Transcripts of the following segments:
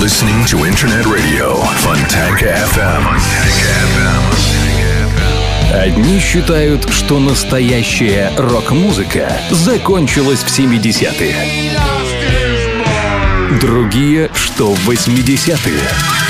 listening to Internet Radio Fontanka FM. Одни считают, что настоящая рок-музыка закончилась в 70-е. Другие, что в 80-е.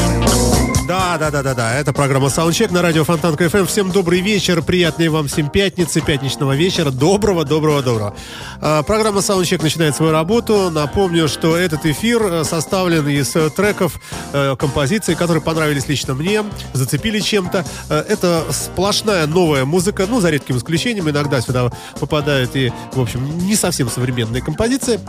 Да, да, да, да, да. Это программа Soundcheck на радио Фонтанка ФМ. Всем добрый вечер, приятной вам всем пятницы, пятничного вечера. Доброго, доброго, доброго. А, программа Soundcheck начинает свою работу. Напомню, что этот эфир э, составлен из э, треков, э, композиций, которые понравились лично мне, зацепили чем-то. Это сплошная новая музыка, ну, за редким исключением. Иногда сюда попадают и, в общем, не совсем современные композиции,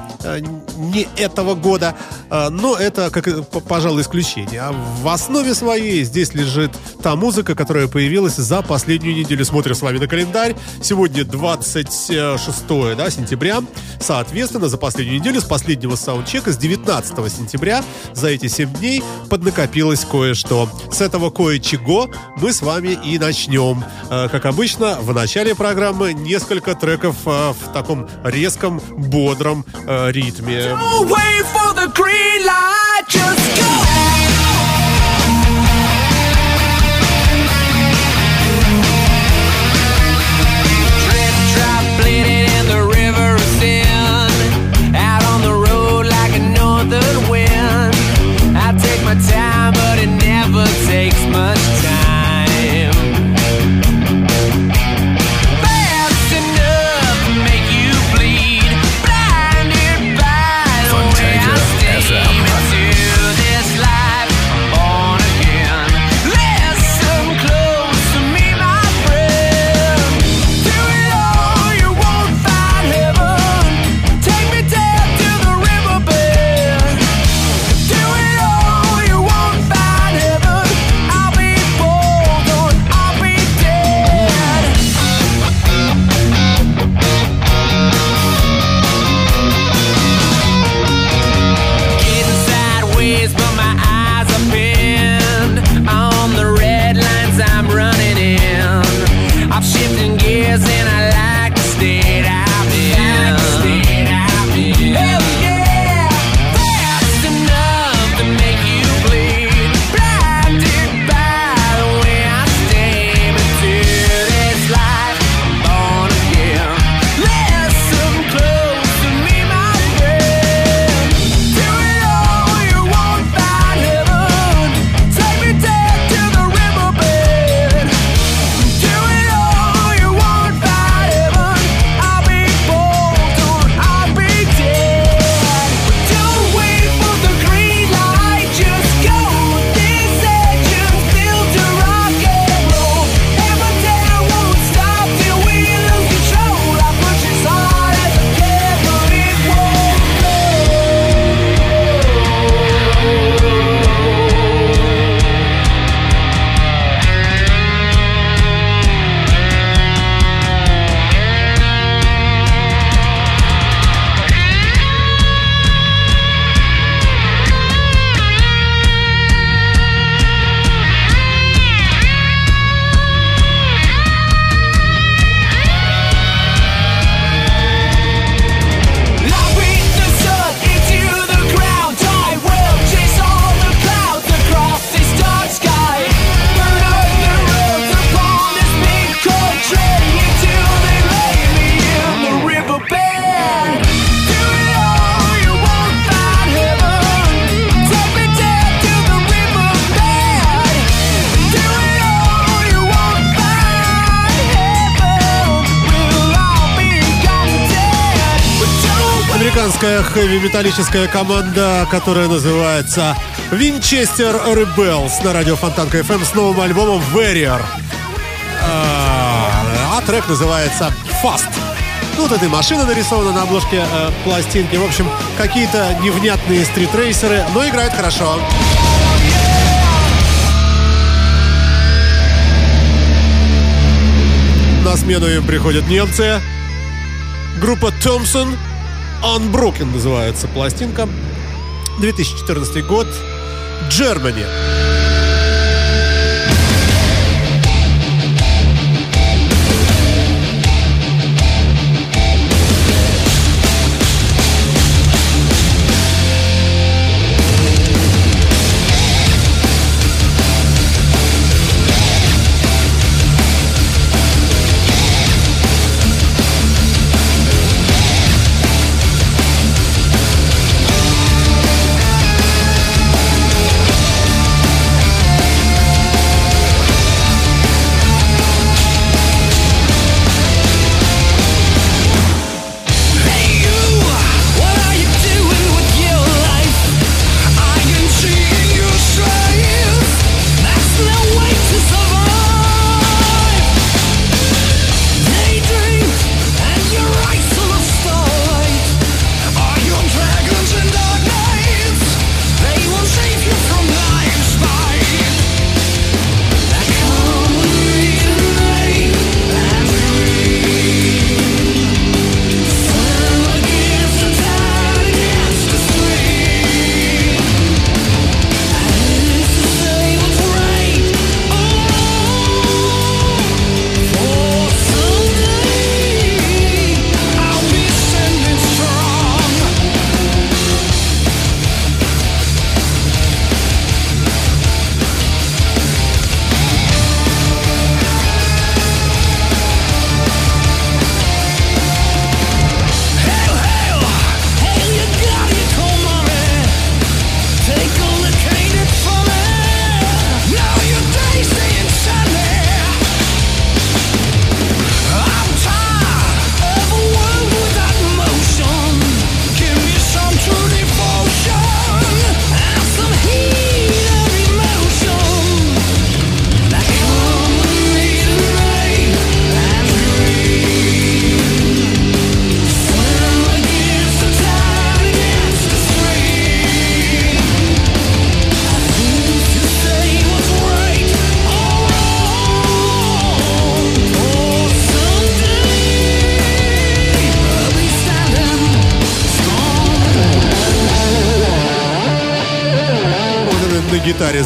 не этого года, но это, как, пожалуй, исключение. А в основе своей своей. Здесь лежит та музыка, которая появилась за последнюю неделю. Смотрим с вами на календарь. Сегодня 26 да, сентября. Соответственно, за последнюю неделю, с последнего саундчека, с 19 сентября, за эти 7 дней поднакопилось кое-что. С этого кое-чего мы с вами и начнем. Э, как обычно, в начале программы несколько треков э, в таком резком, бодром э, ритме. Just go! Хэви-металлическая команда, которая называется Винчестер Rebels на радио Фонтанка FM с новым альбомом Warrior. А, а трек называется Fast. Ну, вот эта машина нарисована на обложке э, пластинки. В общем, какие-то невнятные стритрейсеры, но играют хорошо. смену им приходят немцы. Группа Thompson Unbroken называется пластинка. 2014 год. Germany.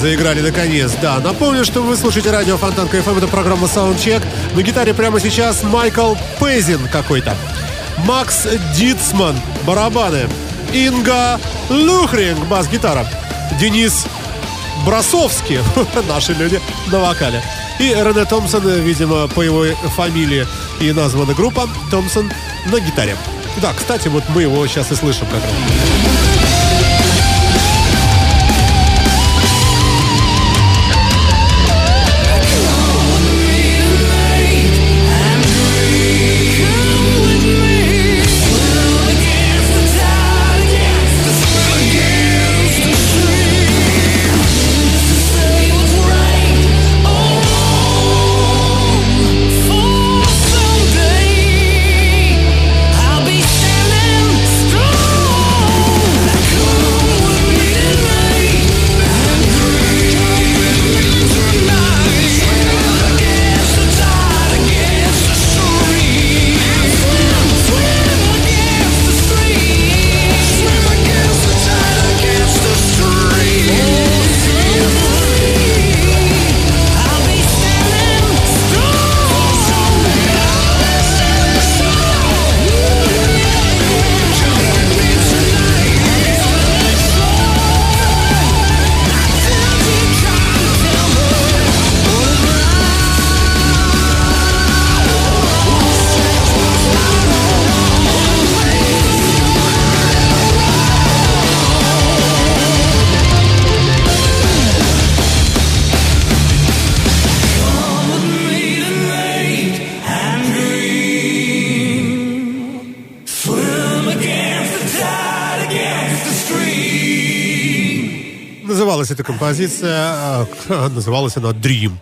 Заиграли наконец. Да, напомню, что вы слушаете радио Фонтанка ФМ, это программа Soundcheck. На гитаре прямо сейчас Майкл Пейзин какой-то. Макс Дитсман, барабаны. Инга Лухринг, бас-гитара. Денис Бросовский, наши люди, на вокале. И Рене Томсен, видимо, по его фамилии и названа группа Thomsen на гитаре. Да, кстати, вот мы его сейчас и слышим как раз. Композиция? А, называлась она Dream.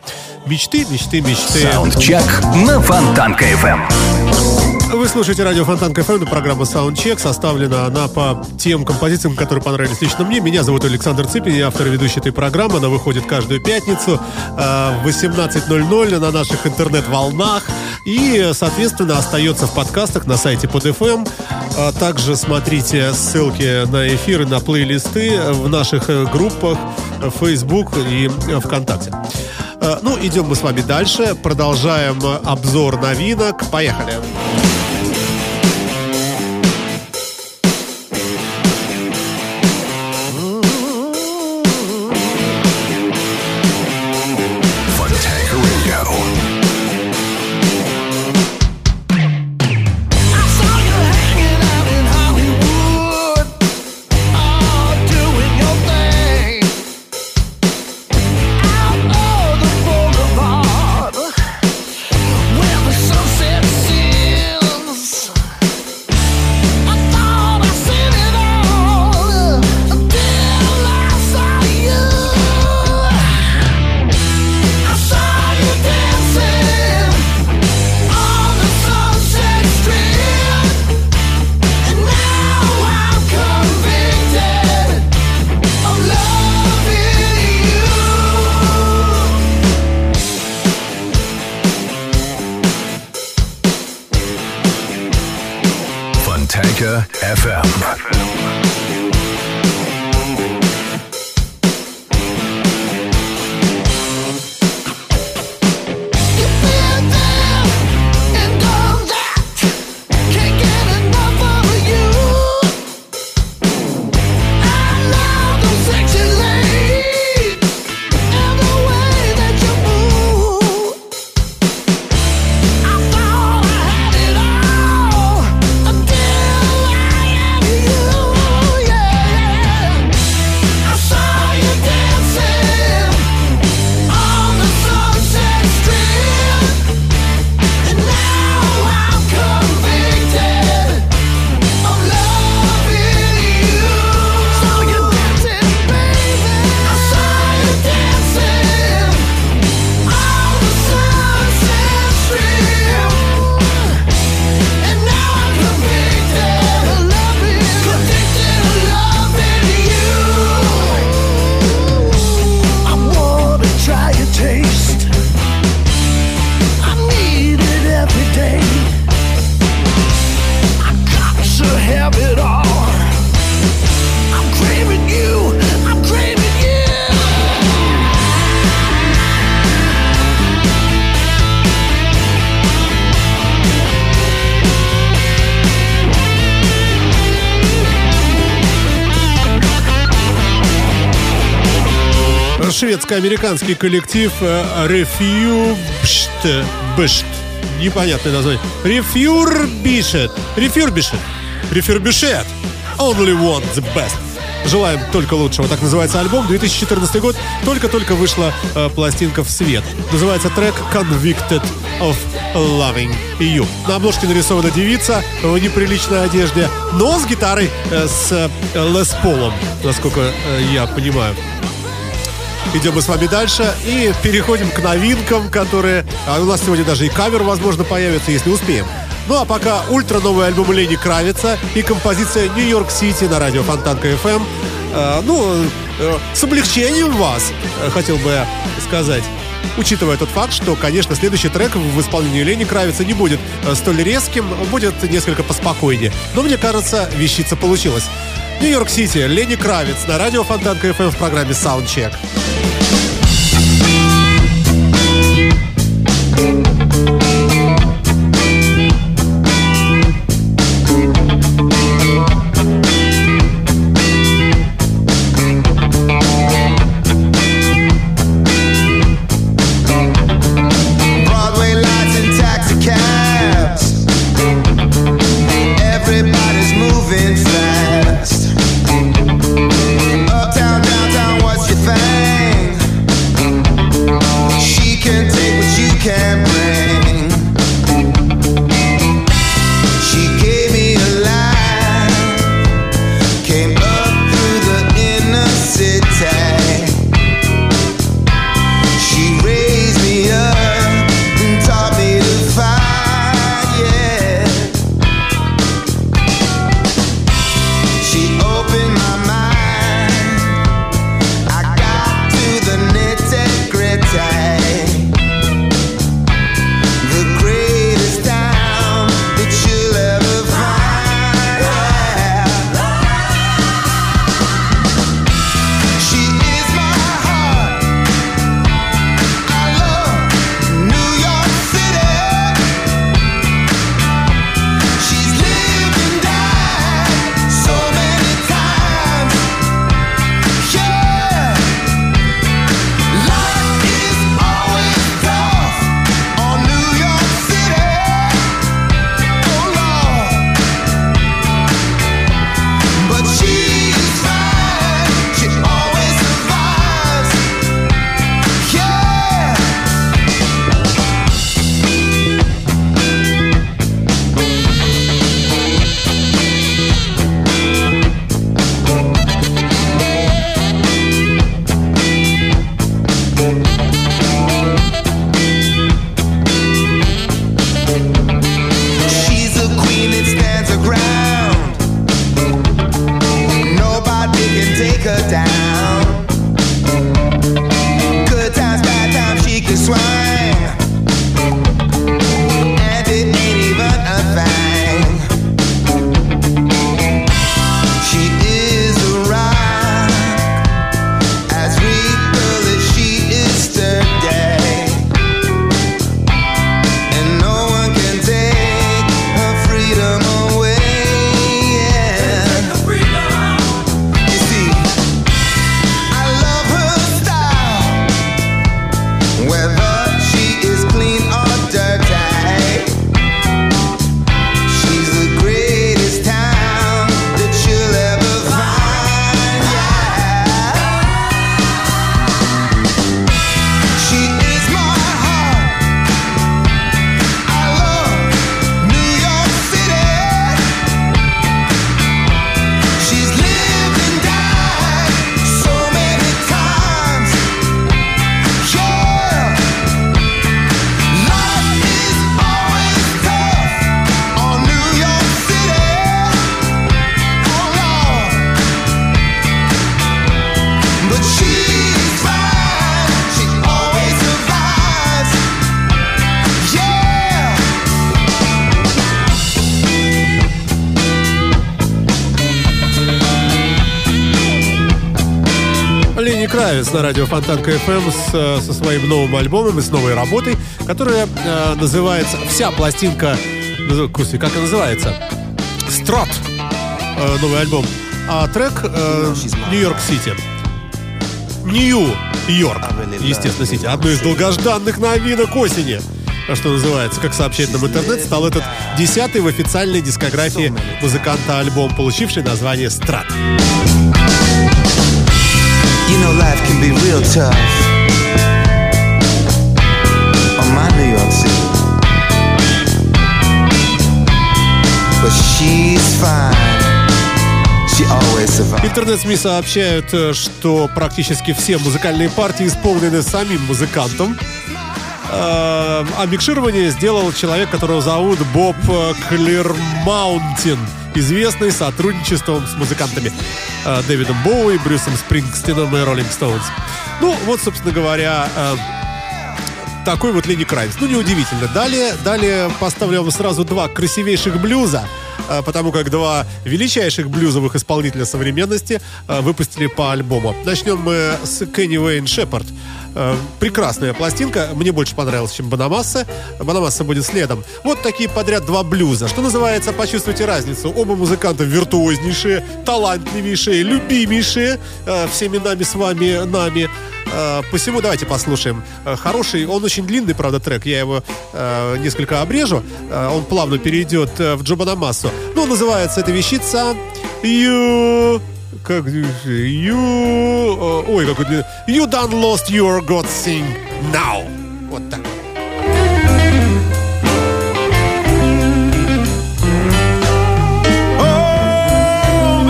Мечты, мечты, мечты. Саундчек на Фонтанка FM. Вы слушаете радио Фонтан КФМ, это программа Soundcheck. Составлена она по тем композициям, которые понравились лично мне. Меня зовут Александр Цыпин, я автор и ведущий этой программы. Она выходит каждую пятницу а, в 18.00 на наших интернет-волнах. И, соответственно, остается в подкастах на сайте под FM. А также смотрите ссылки на эфиры, на плейлисты в наших э, группах Facebook и ВКонтакте. Э, ну, идем мы с вами дальше. Продолжаем обзор новинок. Поехали. Поехали. Шведско-американский коллектив Refubst. Бешт. Непонятное название. Refurbished. Refurbished. Refurbished. Only want the best. Желаем только лучшего. Так называется альбом. 2014 год. Только-только вышла э, пластинка в свет. Называется трек Convicted of Loving You. На обложке нарисована девица в неприличной одежде, но с гитарой э, с э, Лес Полом, насколько э, я понимаю. Идем мы с вами дальше и переходим к новинкам, которые... А у нас сегодня даже и кавер, возможно, появится, если успеем. Ну а пока ультра новый альбом Лени Кравица и композиция Нью-Йорк Сити на радио Фонтанка FM. Э, ну, э, с облегчением вас, э, хотел бы сказать. Учитывая тот факт, что, конечно, следующий трек в исполнении Лени Кравица не будет э, столь резким, будет несколько поспокойнее. Но мне кажется, вещица получилась. Нью-Йорк Сити, Лени Кравец на радио Фонтанка FM в программе Soundcheck. thing Кравец на радио Фонтанка ФМ с, со своим новым альбомом и с новой работой, которая э, называется «Вся пластинка...» Господи, как она называется? «Strut» э, новый альбом. А трек э, «New York City». Нью-Йорк, естественно, Сити. Одно из долгожданных новинок осени что называется, как сообщает нам интернет, стал этот десятый в официальной дискографии музыканта альбом, получивший название «Strut». You know life can be real tough on my New York City. But she's fine. Интернет-СМИ сообщают, э, что практически все музыкальные партии исполнены самим музыкантом. Э, а микширование сделал человек, которого зовут Боб Клермаунтин, известный сотрудничеством с музыкантами э, Дэвидом Боуи, Брюсом Спрингстином и Роллинг Стоунс. Ну, вот, собственно говоря, э, такой вот Ленни Краймс. Ну, неудивительно. Далее, далее поставлю вам сразу два красивейших блюза, потому как два величайших блюзовых исполнителя современности выпустили по альбому. Начнем мы с Кенни Уэйн Шепард. Э, прекрасная пластинка. Мне больше понравилась, чем Банамасса. Банамасса будет следом. Вот такие подряд два блюза. Что называется, почувствуйте разницу. Оба музыканта виртуознейшие, талантливейшие, любимейшие. Э, всеми нами с вами, нами. Э, посему давайте послушаем. Хороший, он очень длинный, правда, трек. Я его э, несколько обрежу. Он плавно перейдет в Джобанамассу. Ну, называется эта вещица You как you... Ой, какой длинный. You done lost your God sing now. Вот так. Oh,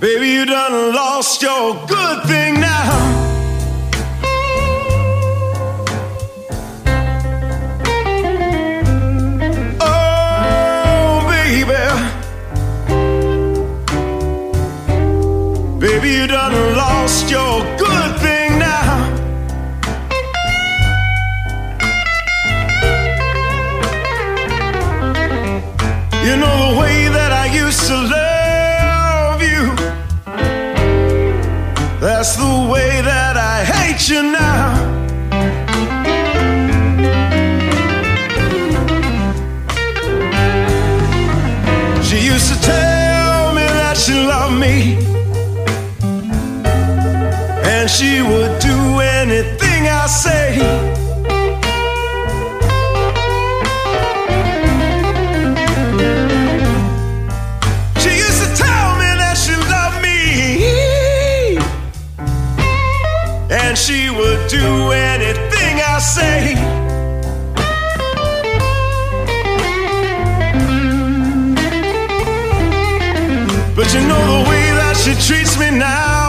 baby, you done lost your good thing now. Baby, you done lost your good thing now. You know the way that I used to love you. That's the way that I hate you now. She would do anything I say. She used to tell me that she loved me, and she would do anything I say. But you know the way that she treats me now.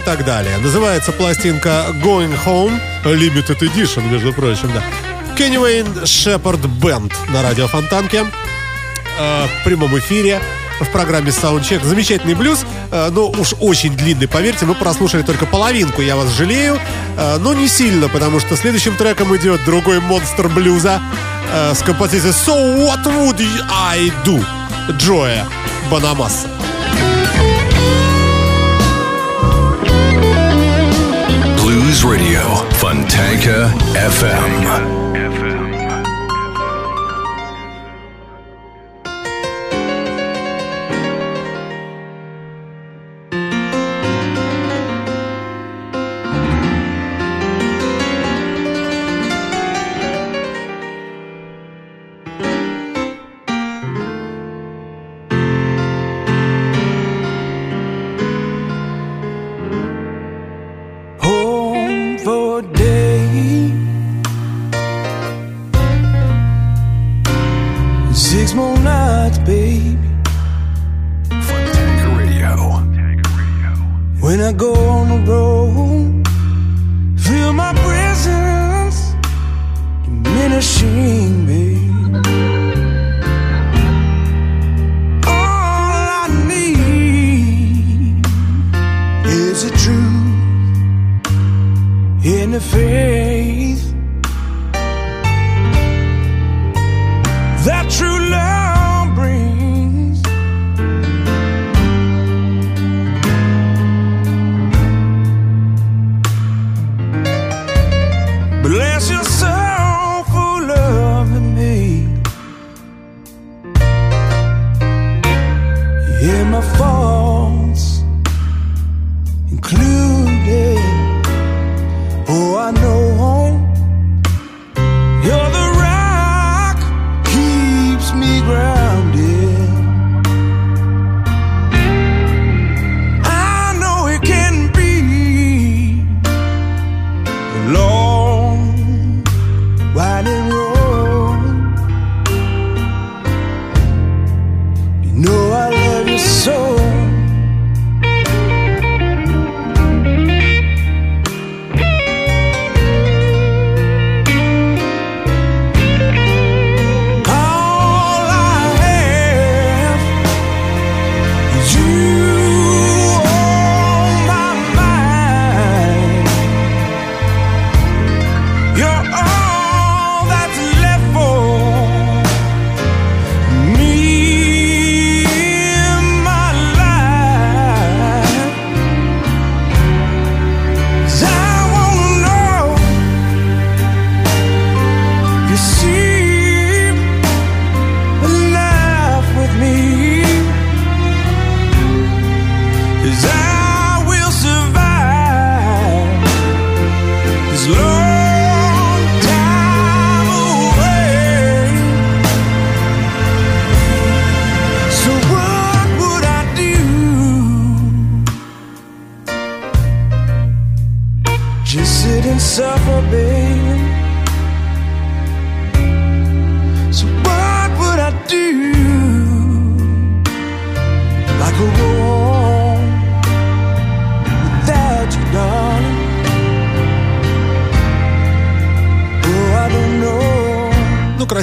И так далее. Называется пластинка Going Home, Limited Edition, между прочим, да. Kenny Wayne Shepherd Band на радио Фонтанке э, в прямом эфире в программе Soundcheck. Замечательный блюз, э, но уж очень длинный, поверьте, мы прослушали только половинку, я вас жалею, э, но не сильно, потому что следующим треком идет другой монстр блюза с композицией So What Would I Do? Джоя Банамаса. von Tanker FM.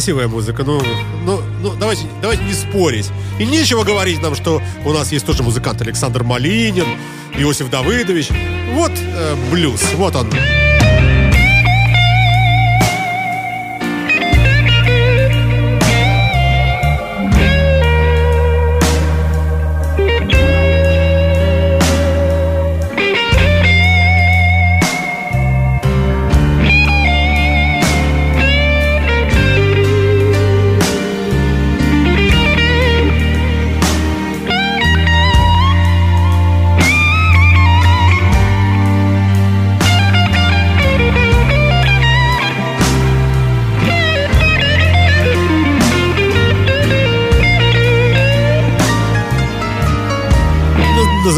Красивая музыка, ну, ну, ну давайте, давайте не спорить. И нечего говорить нам, что у нас есть тоже музыкант Александр Малинин, Иосиф Давыдович. Вот э, блюз, вот он.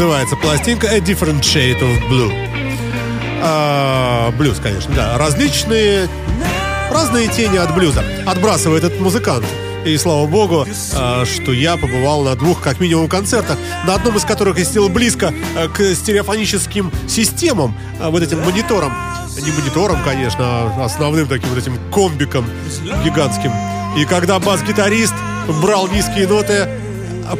Называется пластинка A Different Shade of Blue. А, блюз, конечно, да. Различные, разные тени от блюза отбрасывает этот музыкант. И слава богу, э, что я побывал на двух, как минимум, концертах, на одном из которых я сидел близко э, к стереофоническим системам, э, вот этим мониторам. Не монитором, конечно, а основным таким вот этим комбиком гигантским. И когда бас-гитарист брал низкие ноты,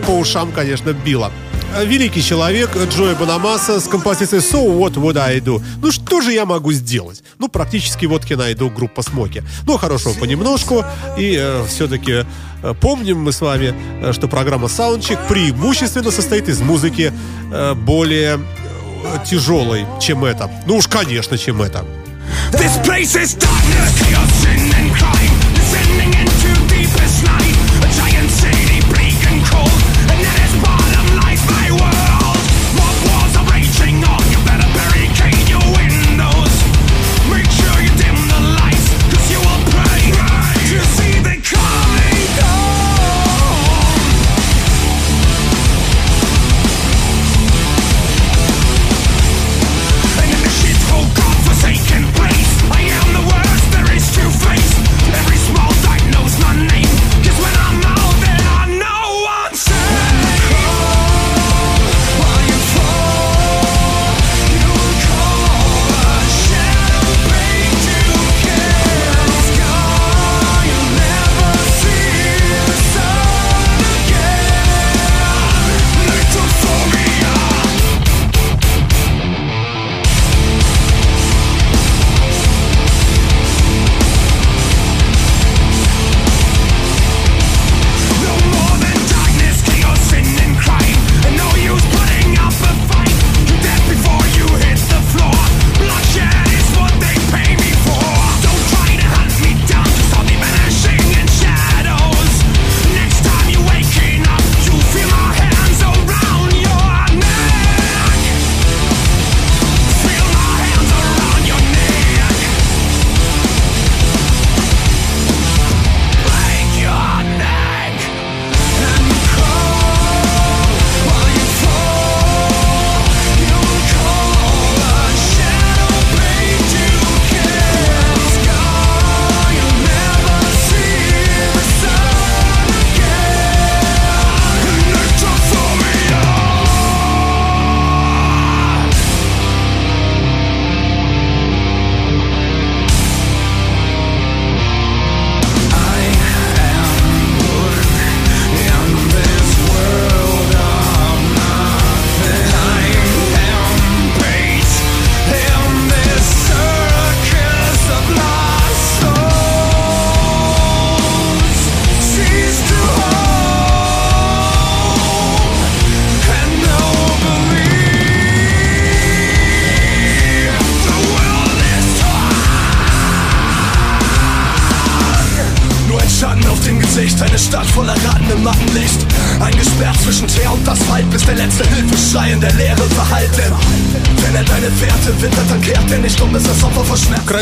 по ушам, конечно, било. Великий человек Джои Банамаса с композицией So What Would I Do? Ну что же я могу сделать? Ну практически вот найду группа Смоки. Ну хорошо, понемножку. И э, все-таки э, помним мы с вами, э, что программа Soundcheck преимущественно состоит из музыки э, более э, тяжелой, чем это. Ну уж конечно, чем это. This place is darkness,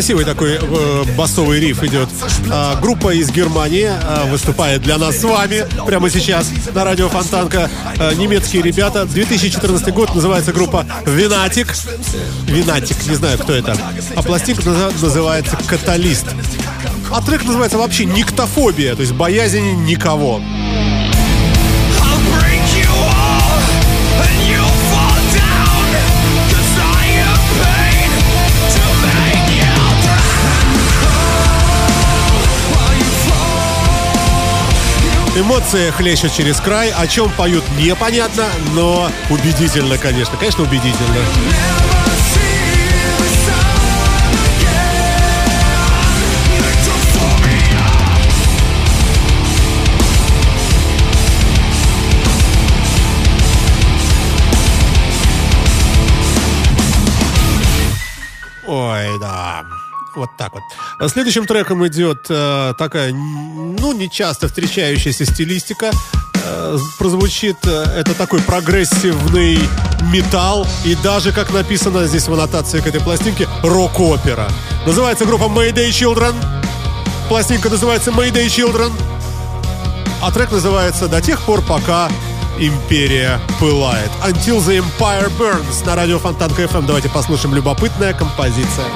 красивый такой э, басовый риф идет. Э, группа из Германии э, выступает для нас с вами прямо сейчас на радио Фонтанка. Э, немецкие ребята. 2014 год называется группа Винатик. Винатик, не знаю, кто это. А пластинка называется Каталист. А трек называется вообще Никтофобия, то есть боязнь никого. Эмоции хлещут через край, о чем поют непонятно, но убедительно, конечно. Конечно, убедительно. Вот так вот. Следующим треком идет э, такая, ну, не часто встречающаяся стилистика. Э, прозвучит э, это такой прогрессивный металл и даже, как написано здесь в аннотации к этой пластинке, рок-опера. Называется группа Mayday Children. Пластинка называется Mayday Children. А трек называется «До тех пор, пока империя пылает». Until the Empire Burns на радио Фонтанка FM. Давайте послушаем любопытная композиция.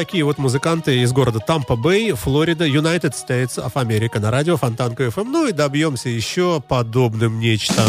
Такие вот музыканты из города Тампа-Бэй, Флорида, United States of America на радио Фонтанка FM. Ну и добьемся еще подобным нечто.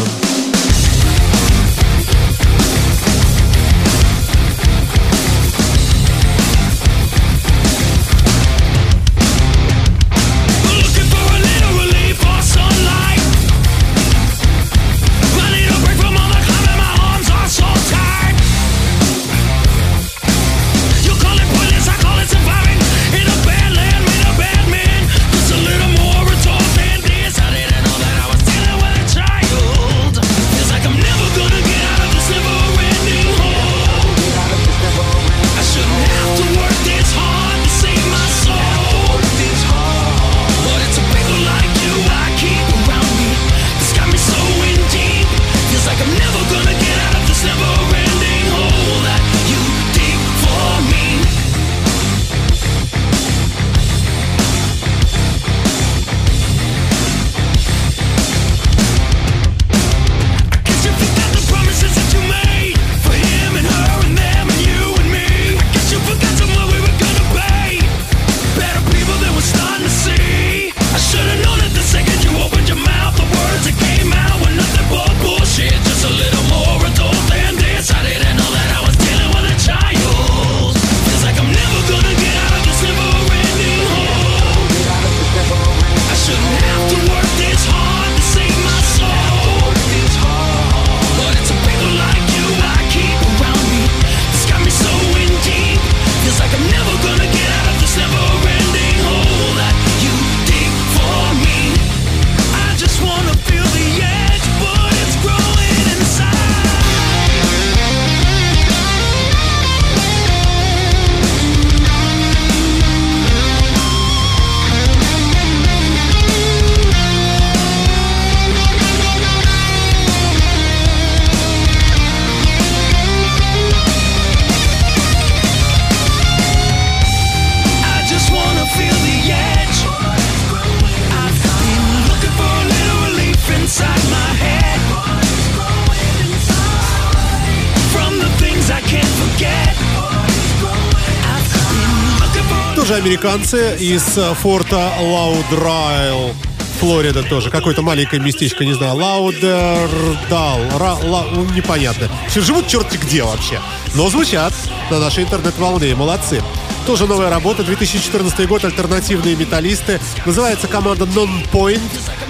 Американцы из э, Форта Лаудердейл. Флорида тоже. Какое-то маленькое местечко, не знаю, Лаудердал, Ра, ла, ну, непонятно. Все живут черти где вообще. Но звучат на нашей интернет-волне. Молодцы. Тоже новая работа, 2014 год, альтернативные металлисты. Называется команда Non-Point.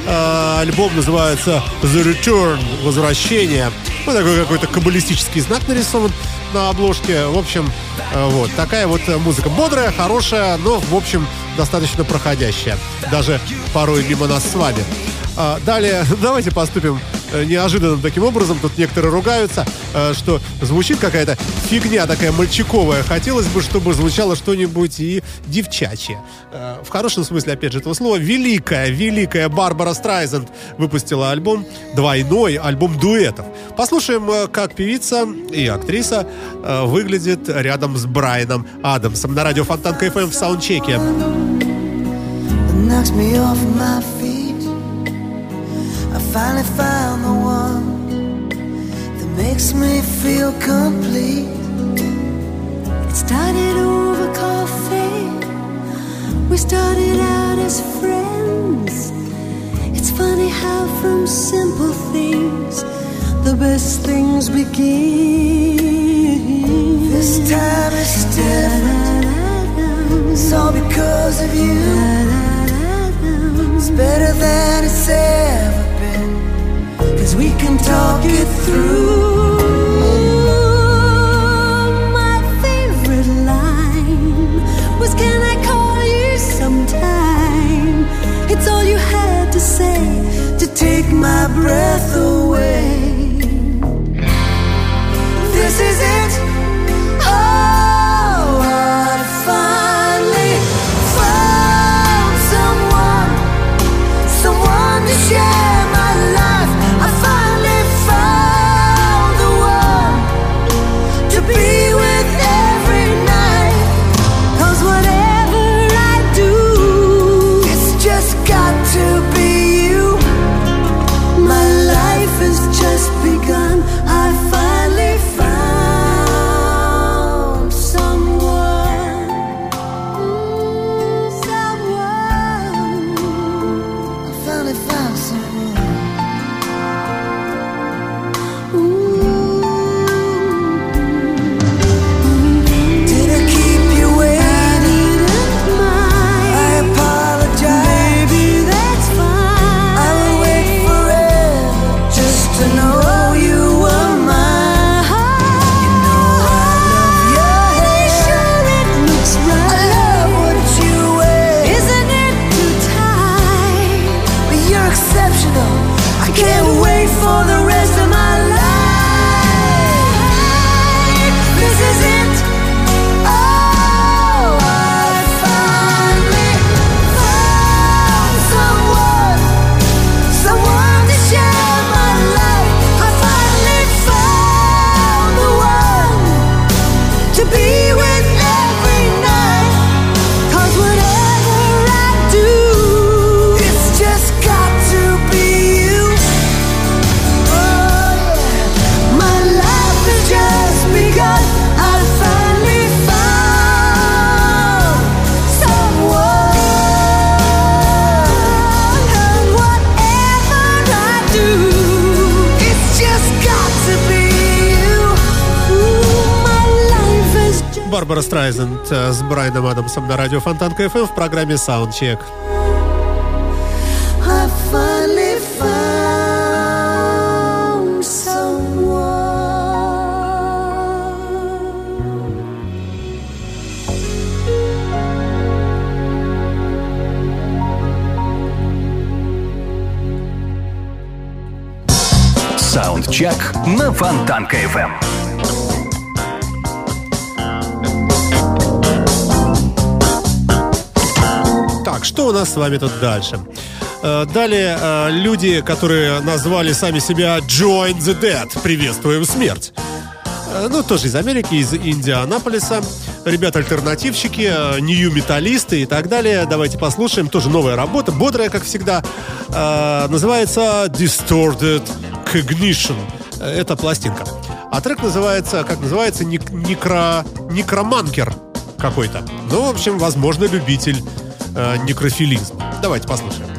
Э, альбом называется The Return, Возвращение. Вот такой какой-то каббалистический знак нарисован на обложке. В общем, э, вот такая вот музыка. Бодрая, хорошая, но, в общем, достаточно проходящая. Даже порой мимо нас с вами. А, далее, давайте поступим Э, неожиданным таким образом. Тут некоторые ругаются, э, что звучит какая-то фигня такая мальчиковая. Хотелось бы, чтобы звучало что-нибудь и девчачье. Э, в хорошем смысле, опять же, этого слова. Великая, великая Барбара Страйзенд выпустила альбом, двойной альбом дуэтов. Послушаем, как певица и актриса выглядит рядом с Брайаном Адамсом на радио Фонтан КФМ в саундчеке. knocks me off my feet finally found the one that makes me feel complete. It started over coffee. We started out as friends. It's funny how from simple things the best things begin. This time is different. It's all because of you. It's better than it's ever Cause we can talk it through. My favorite line was Can I call you sometime? It's all you had to say to take my breath away. This is it. Брайаном Адамсом на радио Фонтан КФМ в программе Soundcheck. Саундчек на Фонтанка FM. Что у нас с вами тут дальше? Э, далее, э, люди, которые назвали сами себя Join the Dead, приветствуем смерть. Э, ну, тоже из Америки, из Индианаполиса. Ребята-альтернативщики, нью-металлисты и так далее. Давайте послушаем. Тоже новая работа, бодрая, как всегда. Называется Distorted Cognition. Это пластинка. А трек называется, как называется, некро... некроманкер какой-то. Ну, в общем, возможно, любитель э, некрофилизм. Давайте послушаем.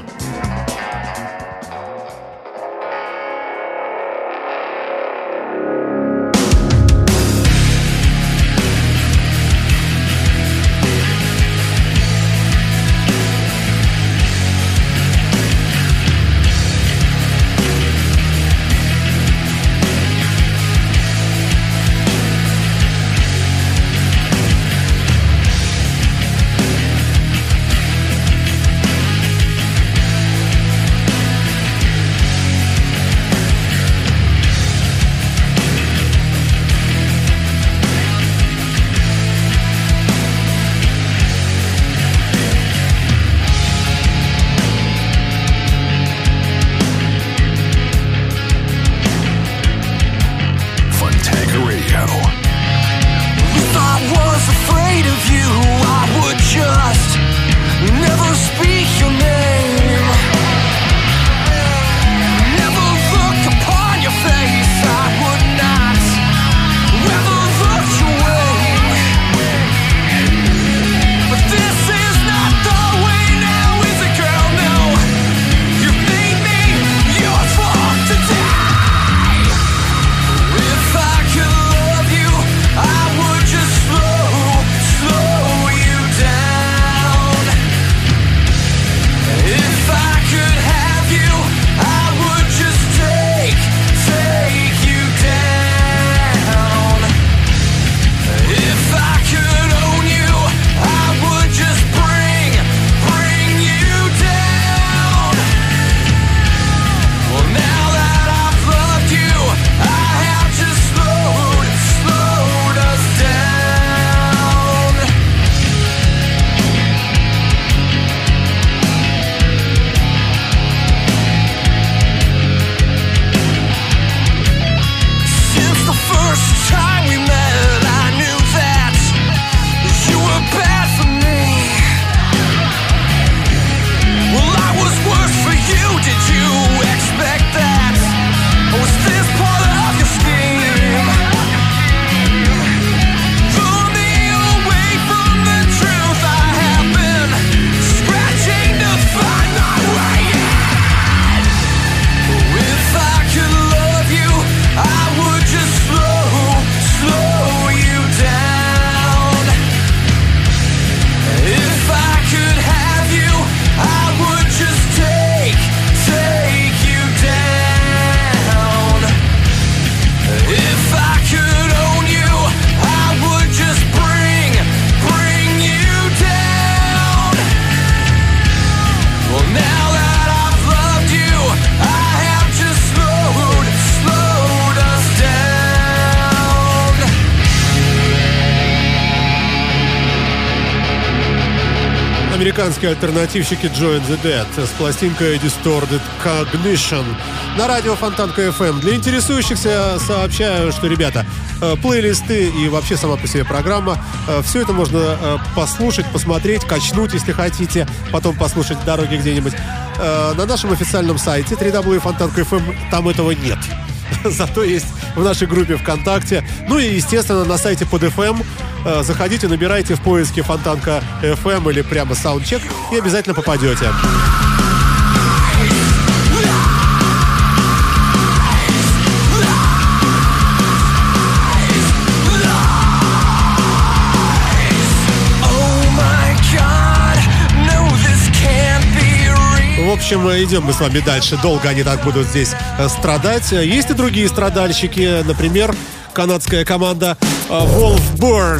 Американские альтернативщики Join the Dead с пластинкой Distorted Cognition на радио Фонтанка FM. Для интересующихся сообщаю, что, ребята, э, плейлисты и вообще сама по себе программа, э, все это можно э, послушать, посмотреть, качнуть, если хотите, потом послушать в дороге где-нибудь. На нашем официальном сайте www.fontanka.fm там этого нет. зато есть в нашей группе ВКонтакте. Ну и, естественно, на сайте под FM э, заходите, набирайте в поиске Фонтанка FM или прямо Soundcheck и обязательно попадете. Общем, идем мы с вами дальше. Долго они так будут здесь э, страдать. Есть и другие страдальщики. Например, канадская команда э, Wolfburn.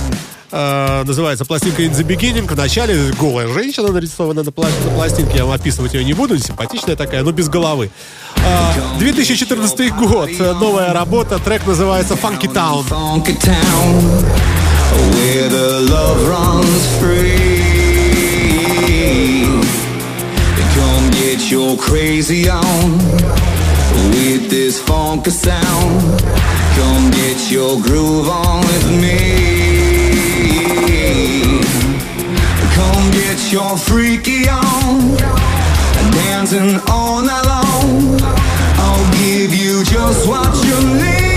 Э, называется пластинка In the Beginning. В начале голая женщина нарисована на, пла- на пластинке. Я вам описывать ее не буду. Симпатичная такая, но без головы. 2014 год. Новая работа. Трек называется Funky Town. Funky Town where the love runs free. Get your crazy on with this funky sound. Come get your groove on with me. Come get your freaky on, dancing all night long. I'll give you just what you need.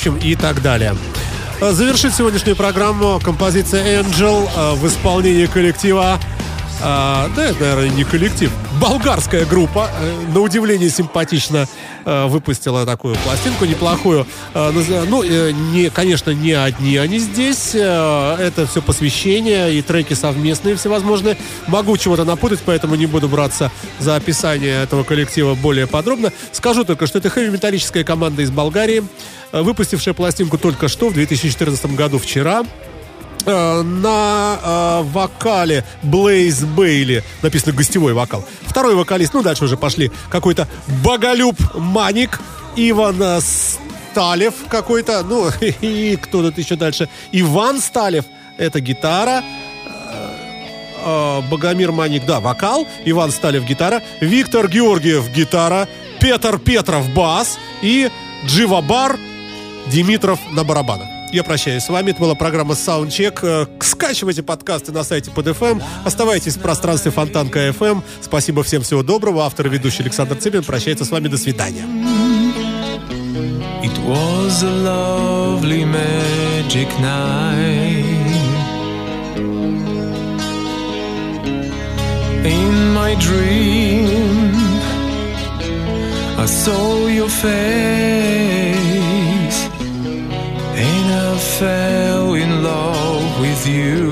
Общем, и так далее. Э, Завершит сегодняшнюю программу композиция Angel э, в исполнении коллектива. э, Да, это, наверное, не коллектив. Болгарская группа. На удивление симпатично выпустила такую пластинку неплохую. Э, наз- Ну, э, не, конечно, не одни они здесь. Э, Это все посвящение и треки совместные всевозможные. Могу чего-то напутать, поэтому не буду браться за описание этого коллектива более подробно. Скажу только, что это хэви-металлическая команда из Болгарии, э, выпустившая пластинку только что, в 2014 году, вчера. Э, На э, вокале Блейз Бейли написано гостевой вокал. Второй вокалист, ну дальше уже пошли. Какой-то Боголюб Маник, Иван э, Сталев какой-то, ну и кто тут еще дальше? Иван Сталев, это гитара, э, Богомир Маник, да, вокал, Иван Сталев гитара, Виктор Георгиев гитара, Петр Петров бас. И Дживабар Димитров на барабанах. Я прощаюсь с вами. Это была программа Soundcheck. Э, Скачивайте подкасты на сайте под FM. Оставайтесь в пространстве Фонтанка FM. Спасибо всем, всего доброго. Автор и ведущий Александр Цыпин прощается с вами. До свидания. It was a lovely magic night. In my dream, I saw your face, fell in love with you.